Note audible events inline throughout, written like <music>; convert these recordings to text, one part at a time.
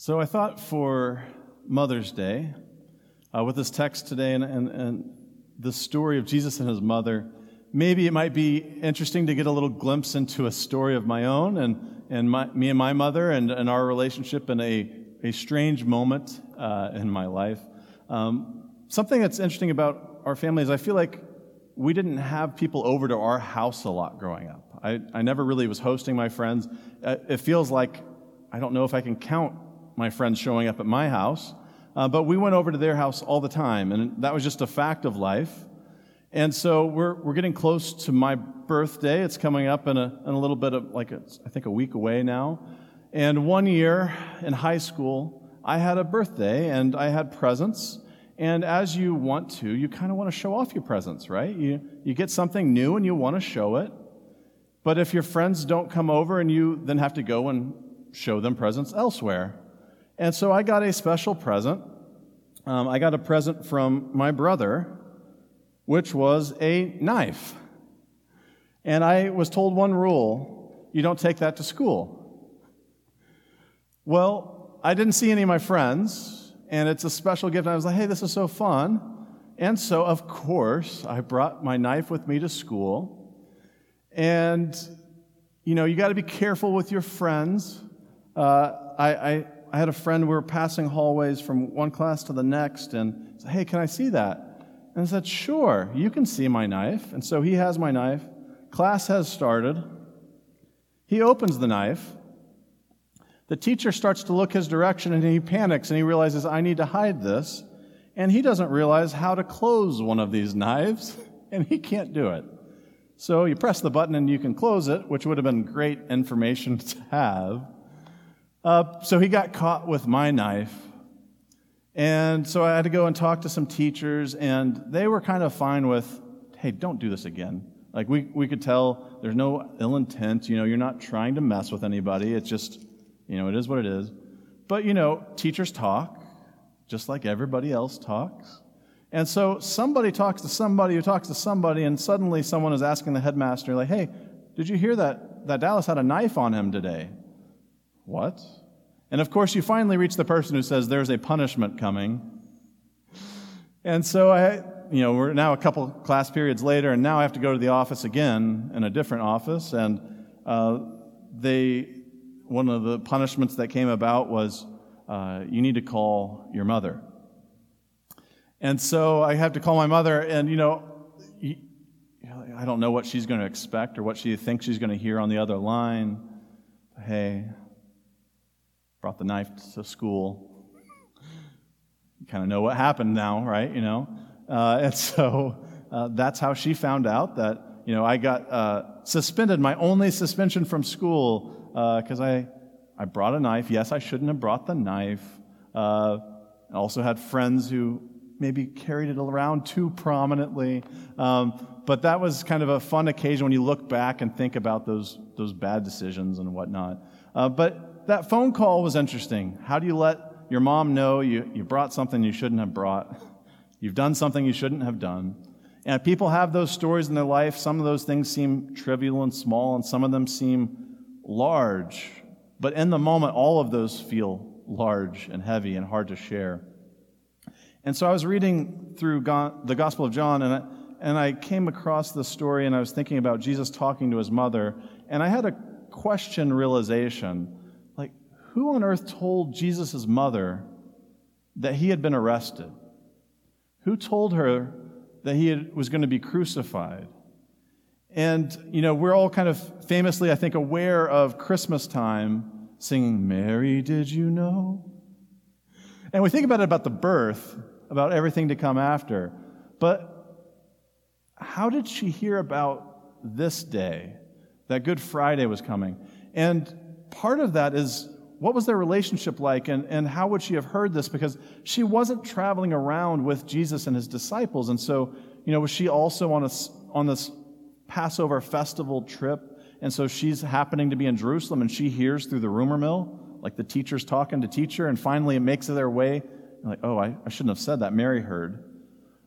So I thought for Mother's Day, uh, with this text today and, and, and the story of Jesus and his mother, maybe it might be interesting to get a little glimpse into a story of my own and, and my, me and my mother and, and our relationship in a, a strange moment uh, in my life. Um, something that's interesting about our family is I feel like we didn't have people over to our house a lot growing up. I, I never really was hosting my friends. Uh, it feels like I don't know if I can count my friends showing up at my house. Uh, but we went over to their house all the time, and that was just a fact of life. And so we're, we're getting close to my birthday. It's coming up in a, in a little bit of, like, a, I think, a week away now. And one year in high school, I had a birthday and I had presents. And as you want to, you kind of want to show off your presents, right? You, you get something new and you want to show it. But if your friends don't come over and you then have to go and show them presents elsewhere, and so I got a special present. Um, I got a present from my brother, which was a knife. And I was told one rule you don't take that to school. Well, I didn't see any of my friends, and it's a special gift. And I was like, hey, this is so fun. And so, of course, I brought my knife with me to school. And, you know, you got to be careful with your friends. Uh, I, I I had a friend, we were passing hallways from one class to the next, and said, Hey, can I see that? And I said, Sure, you can see my knife. And so he has my knife. Class has started. He opens the knife. The teacher starts to look his direction and he panics and he realizes, I need to hide this. And he doesn't realize how to close one of these <laughs> knives, and he can't do it. So you press the button and you can close it, which would have been great information <laughs> to have. Uh, so he got caught with my knife. And so I had to go and talk to some teachers, and they were kind of fine with, hey, don't do this again. Like, we, we could tell there's no ill intent. You know, you're not trying to mess with anybody. It's just, you know, it is what it is. But, you know, teachers talk just like everybody else talks. And so somebody talks to somebody who talks to somebody, and suddenly someone is asking the headmaster, like, hey, did you hear that, that Dallas had a knife on him today? What? And of course, you finally reach the person who says, There's a punishment coming. And so I, you know, we're now a couple class periods later, and now I have to go to the office again in a different office. And uh, they, one of the punishments that came about was uh, you need to call your mother. And so I have to call my mother, and you know, I don't know what she's going to expect or what she thinks she's going to hear on the other line. Hey, brought the knife to school. You kind of know what happened now, right? You know? Uh, and <laughs> so uh, that's how she found out that, you know, I got uh, suspended, my only suspension from school, because uh, I, I brought a knife. Yes, I shouldn't have brought the knife. Uh, I also had friends who maybe carried it around too prominently. Um, but that was kind of a fun occasion when you look back and think about those, those bad decisions and whatnot. Uh, but that phone call was interesting. How do you let your mom know you, you brought something you shouldn't have brought? You've done something you shouldn't have done. And people have those stories in their life. Some of those things seem trivial and small, and some of them seem large. But in the moment, all of those feel large and heavy and hard to share. And so I was reading through the Gospel of John, and I, and I came across this story, and I was thinking about Jesus talking to his mother, and I had a question realization who on earth told Jesus' mother that he had been arrested? Who told her that he had, was going to be crucified? And, you know, we're all kind of famously, I think, aware of Christmas time singing, Mary, did you know? And we think about it about the birth, about everything to come after. But how did she hear about this day, that Good Friday was coming? And part of that is what was their relationship like and, and how would she have heard this? Because she wasn't traveling around with jesus and his disciples and so you know was she also on, a, on this passover festival trip and so she's happening to be in jerusalem and she hears through the rumor mill like the teacher's talking to teacher and finally it makes their way like oh I, I shouldn't have said that. Mary heard.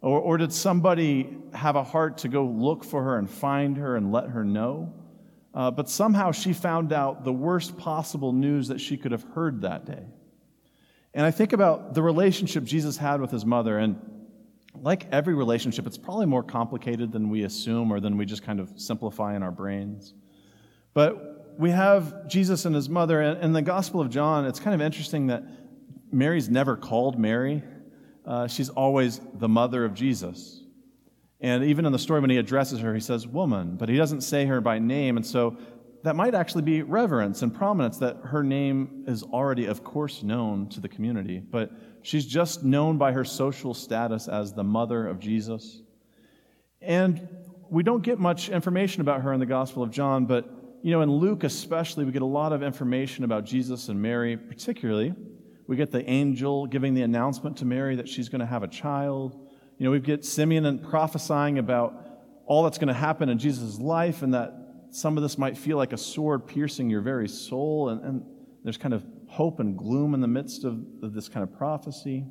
Or, or did somebody have a heart to go look for her and find her and let her know uh, but somehow she found out the worst possible news that she could have heard that day. And I think about the relationship Jesus had with his mother, and like every relationship, it's probably more complicated than we assume or than we just kind of simplify in our brains. But we have Jesus and his mother. And in the Gospel of John, it's kind of interesting that Mary's never called Mary, uh, she's always the mother of Jesus. And even in the story, when he addresses her, he says, woman, but he doesn't say her by name. And so that might actually be reverence and prominence that her name is already, of course, known to the community. But she's just known by her social status as the mother of Jesus. And we don't get much information about her in the Gospel of John, but you know, in Luke especially, we get a lot of information about Jesus and Mary, particularly. We get the angel giving the announcement to Mary that she's going to have a child. You know, we get Simeon and prophesying about all that's going to happen in Jesus' life and that some of this might feel like a sword piercing your very soul. And, and there's kind of hope and gloom in the midst of, of, this kind of prophecy.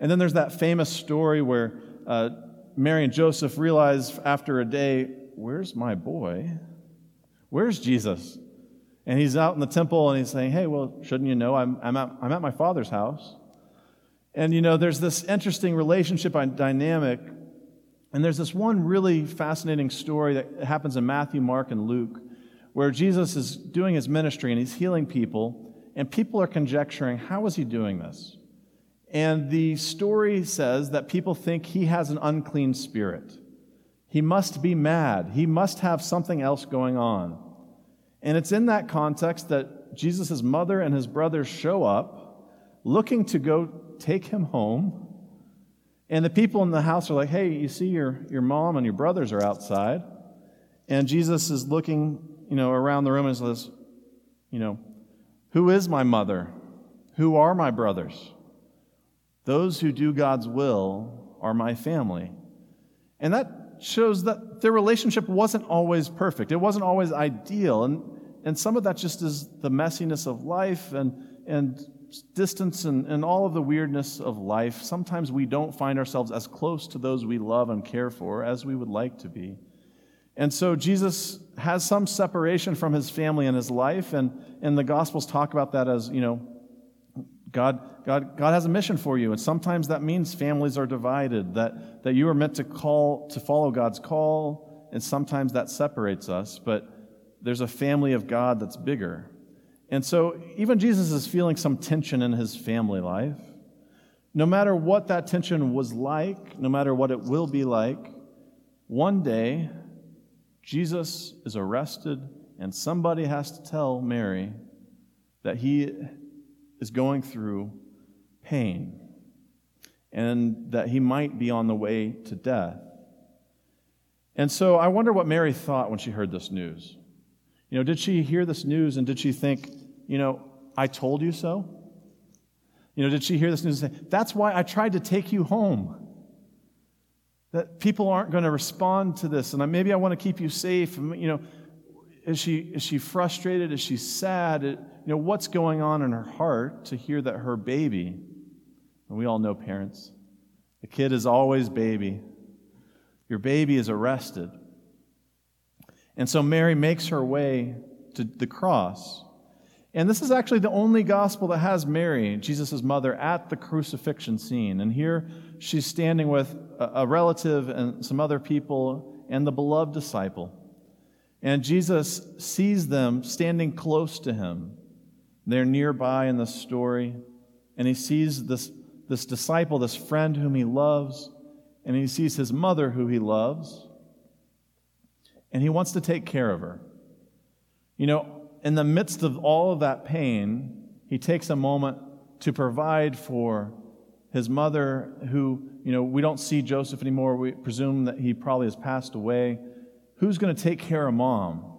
And then there's that famous story where uh, Mary and Joseph realize after a day, Where's my boy? Where's Jesus? And he's out in the temple and he's saying, Hey, well, shouldn't you know I'm, I'm, at, I'm at my father's house? And you know, there's this interesting relationship dynamic. And there's this one really fascinating story that happens in Matthew, Mark, and Luke, where Jesus is doing his ministry and he's healing people, and people are conjecturing, how is he doing this? And the story says that people think he has an unclean spirit. He must be mad. He must have something else going on. And it's in that context that Jesus' mother and his brothers show up looking to go take him home. And the people in the house are like, hey, you see, your, your mom and your brothers are outside. And Jesus is looking, you know, around the room and says, you know, who is my mother? Who are my brothers? Those who do God's will are my family. And that shows that their relationship wasn't always perfect. It wasn't always ideal. And, and some of that just is the messiness of life and, and distance and, and all of the weirdness of life, sometimes we don't find ourselves as close to those we love and care for as we would like to be. And so Jesus has some separation from his family in his life, and, and the Gospels talk about that as, you know, God, God, God has a mission for you, and sometimes that means families are divided, that, that you are meant to call to follow God's call, and sometimes that separates us, but there's a family of God that's bigger. And so, even Jesus is feeling some tension in his family life. No matter what that tension was like, no matter what it will be like, one day, Jesus is arrested, and somebody has to tell Mary that he is going through pain and that he might be on the way to death. And so I wonder what Mary thought when she heard this news. You know, did she hear this news and did she think, you know, I told you so? You know, did she hear this news and say, that's why I tried to take you home? That people aren't going to respond to this, and maybe I want to keep you safe. You know, is she, is she frustrated? Is she sad? You know, what's going on in her heart to hear that her baby, and we all know parents, the kid is always baby. Your baby is arrested. And so Mary makes her way to the cross. And this is actually the only gospel that has Mary, Jesus' mother, at the crucifixion scene. And here she's standing with a relative and some other people and the beloved disciple. And Jesus sees them standing close to him. They're nearby in the story. And he sees this, this disciple, this friend whom he loves, and he sees his mother who he loves and he wants to take care of her. You know, in the midst of all of that pain, he takes a moment to provide for his mother, who, you know, we don't see Joseph anymore. We presume that he probably has passed away. Who's going to take care of mom?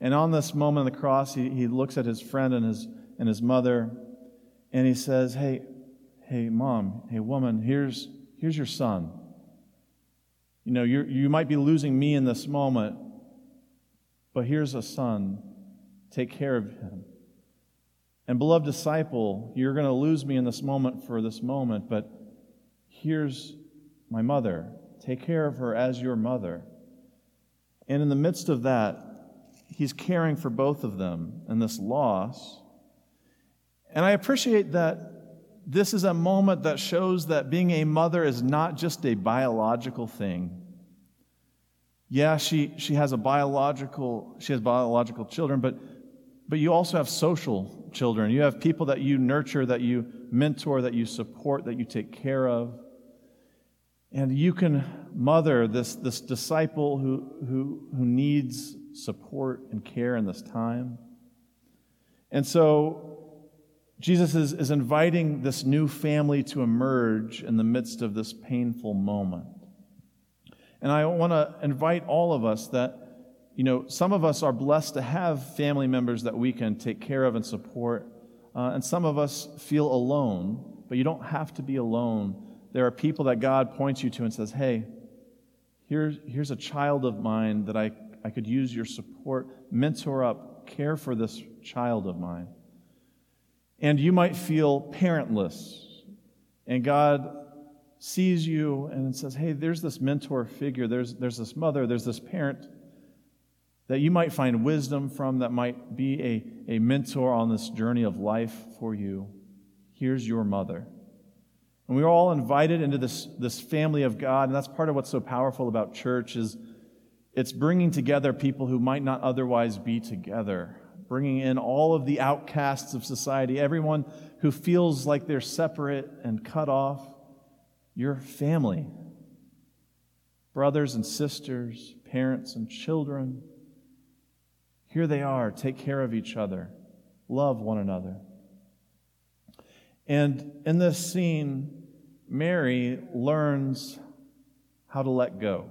And on this moment of the cross, he, he looks at his friend and his, and his mother, and he says, Hey, hey, mom, hey, woman, here's, here's your son. You know, you you might be losing me in this moment, but here's a son. Take care of him. And, beloved disciple, you're going to lose me in this moment for this moment, but here's my mother. Take care of her as your mother. And in the midst of that, he's caring for both of them in this loss. And I appreciate that this is a moment that shows that being a mother is not just a biological thing. Yeah, she, she has a biological, she has biological children, but, but you also have social children. You have people that you nurture, that you mentor, that you support, that you take care of. And you can mother this, this disciple who, who, who needs support and care in this time. And so Jesus is, is inviting this new family to emerge in the midst of this painful moment. And I want to invite all of us that, you know, some of us are blessed to have family members that we can take care of and support. Uh, and some of us feel alone, but you don't have to be alone there are people that God points you to and says, hey, here's, here's a child of mine that I, I could use your support, mentor up, care for this child of mine. And you might feel parentless. And God sees you and says, hey, there's this mentor figure, there's, there's this mother, there's this parent that you might find wisdom from, that might be a, a mentor on this journey of life for you. Here's your mother. And we are all invited into this, this family of God, and that's part of what's so powerful about church is it's bringing together people who might not otherwise be together, bringing in all of the outcasts of society, everyone who feels like they're separate and cut off. Your family, brothers and sisters, parents and children. Here they are. Take care of each other. Love one another. And in this scene, Mary learns how to let go,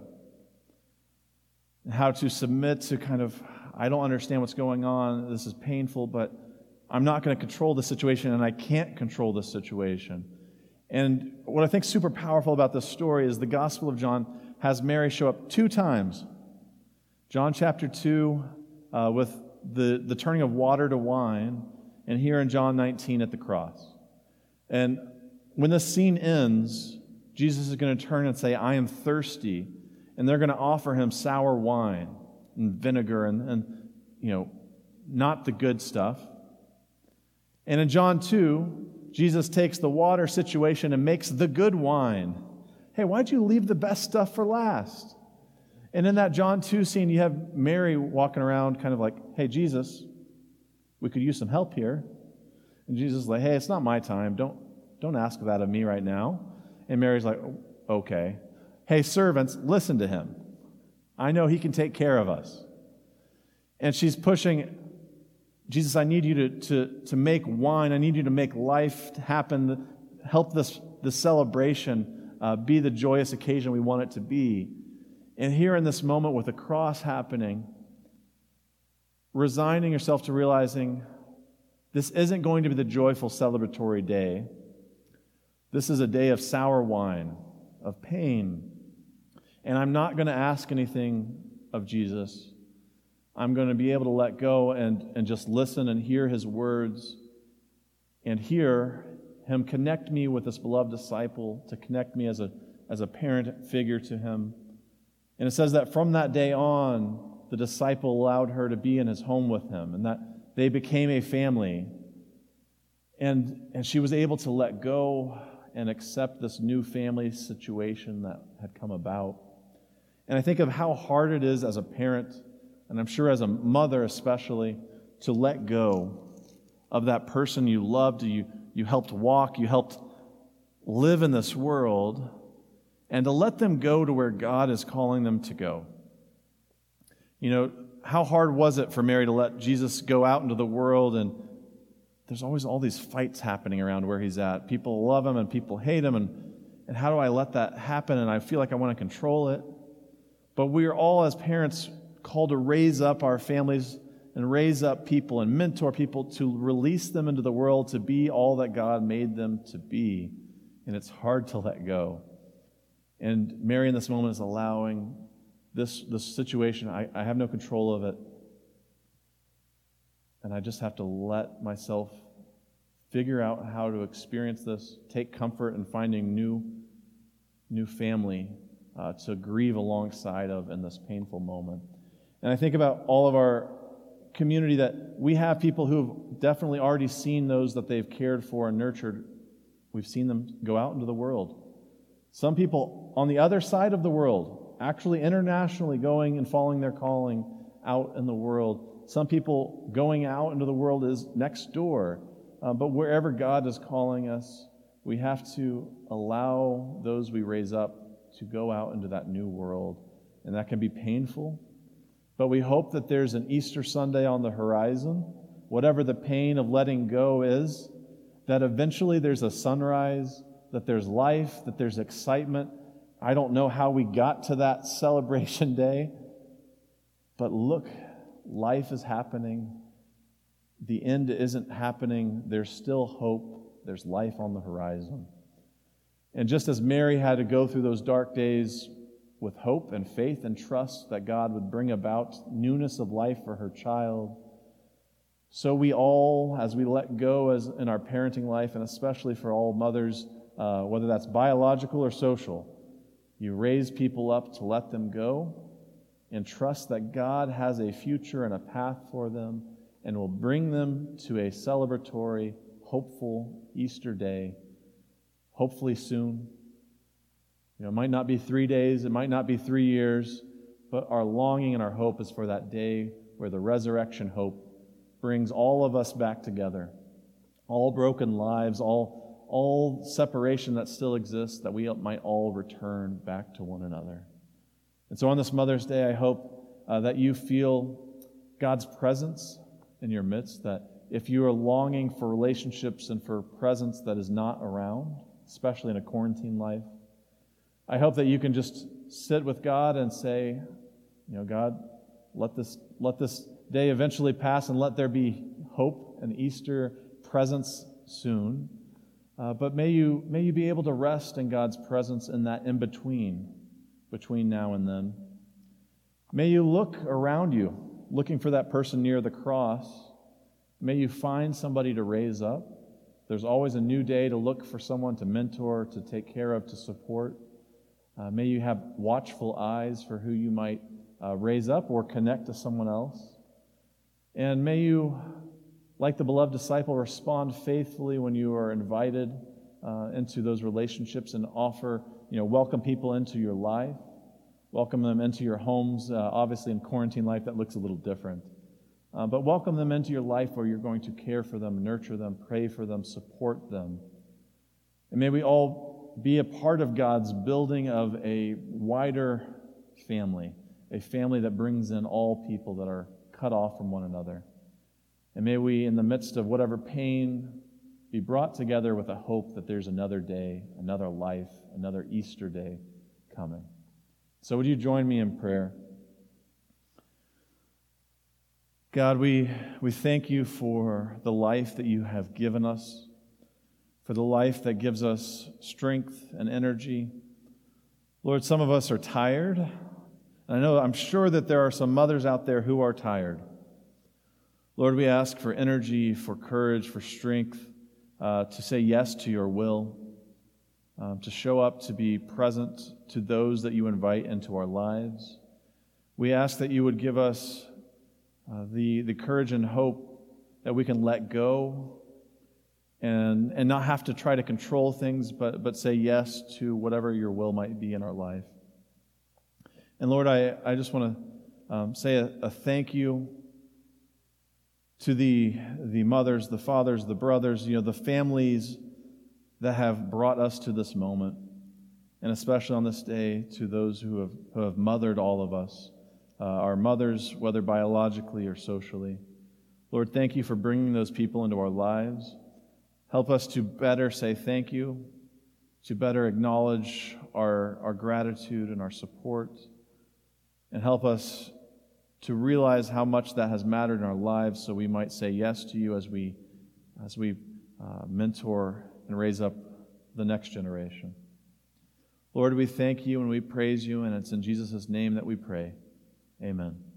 how to submit to kind of, I don't understand what's going on, this is painful, but I'm not going to control the situation, and I can't control the situation. And what I think super powerful about this story is the Gospel of John has Mary show up two times. John chapter 2 uh, with the, the turning of water to wine, and here in John 19 at the cross. And when this scene ends, Jesus is going to turn and say, I am thirsty. And they're going to offer him sour wine and vinegar and, and you know, not the good stuff. And in John 2, Jesus takes the water situation and makes the good wine. Hey, why'd you leave the best stuff for last? And in that John 2 scene, you have Mary walking around, kind of like, hey, Jesus, we could use some help here. And Jesus is like, hey, it's not my time. Don't, don't ask that of me right now. And Mary's like, okay. Hey, servants, listen to him. I know he can take care of us. And she's pushing, Jesus, I need you to, to, to make wine. I need you to make life happen. Help this, this celebration uh, be the joyous occasion we want it to be. And here in this moment with the cross happening, resigning yourself to realizing this isn't going to be the joyful celebratory day. This is a day of sour wine, of pain. And I'm not going to ask anything of Jesus. I'm going to be able to let go and, and just listen and hear his words and hear him connect me with this beloved disciple, to connect me as a, as a parent figure to him. And it says that from that day on, the disciple allowed her to be in his home with him, and that they became a family. And, and she was able to let go and accept this new family situation that had come about. And I think of how hard it is as a parent, and I'm sure as a mother especially, to let go of that person you loved, you, you helped walk, you helped live in this world, and to let them go to where God is calling them to go. You know, how hard was it for Mary to let Jesus go out into the world and there's always all these fights happening around where he's at. People love him and people hate him. And, and how do I let that happen? And I feel like I want to control it. But we are all, as parents, called to raise up our families and raise up people and mentor people to release them into the world to be all that God made them to be. And it's hard to let go. And Mary, in this moment, is allowing this, this situation. I, I have no control of it. And I just have to let myself figure out how to experience this, take comfort in finding new, new family uh, to grieve alongside of in this painful moment. And I think about all of our community that we have people who've definitely already seen those that they've cared for and nurtured We've seen them go out into the world. Some people on the other side of the world, actually internationally going and following their calling out in the world. Some people going out into the world is next door. Uh, but wherever God is calling us, we have to allow those we raise up to go out into that new world. And that can be painful. But we hope that there's an Easter Sunday on the horizon, whatever the pain of letting go is, that eventually there's a sunrise that there's life, that there's excitement. I don't know how we got to that <laughs> celebration day, but look, life is happening. The end isn't happening. There's still hope. There's life on the horizon. And just as Mary had to go through those dark days with hope and faith and trust that God would bring about newness of life for her child, so we all, as we let go as in our parenting life, and especially for all mothers, uh, whether that's biological or social. You raise people up to let them go and trust that God has a future and a path for them and will bring them to a celebratory, hopeful Easter day, hopefully soon. You know, it might not be three days, it might not be three years, but our longing and our hope is for that day where the resurrection hope brings all of us back together. All broken lives, all all separation that still exists, that we might all return back to one another. And so on this Mother's Day, I hope uh, that you feel God's presence in your midst, that if you are longing for relationships and for presence that is not around, especially in a quarantine life, I hope that you can just sit with God and say, you know, God, let this, let this day eventually pass and let there be hope and Easter presence soon. Uh, but may you, may you be able to rest in God's presence in that in between, between now and then. May you look around you, looking for that person near the cross. May you find somebody to raise up. There's always a new day to look for someone to mentor, to take care of, to support. Uh, may you have watchful eyes for who you might uh, raise up or connect to someone else. And may you like the beloved disciple, respond faithfully when you are invited uh, into those relationships and offer, you know, welcome people into your life, welcome them into your homes. Uh, obviously, in quarantine life, that looks a little different. Uh, but welcome them into your life where you're going to care for them, nurture them, pray for them, support them. And may we all be a part of God's building of a wider family, a family that brings in all people that are cut off from one another. And may we, in the midst of whatever pain, be brought together with a hope that there's another day, another life, another Easter day coming. So, would you join me in prayer? God, we, we thank you for the life that you have given us, for the life that gives us strength and energy. Lord, some of us are tired. I know, I'm sure that there are some mothers out there who are tired. Lord, we ask for energy, for courage, for strength uh, to say yes to your will, um, to show up, to be present to those that you invite into our lives. We ask that you would give us uh, the, the courage and hope that we can let go and, and not have to try to control things, but, but say yes to whatever your will might be in our life. And Lord, I, I just want to um, say a, a thank you to the, the mothers, the fathers, the brothers, you know, the families that have brought us to this moment. And especially on this day, to those who have, who have mothered all of us, uh, our mothers, whether biologically or socially. Lord, thank you for bringing those people into our lives. Help us to better say thank you, to better acknowledge our, our gratitude and our support, and help us to realize how much that has mattered in our lives so we might say yes to you as we, as we uh, mentor and raise up the next generation. Lord, we thank you and we praise you, and it's in Jesus' name that we pray. Amen.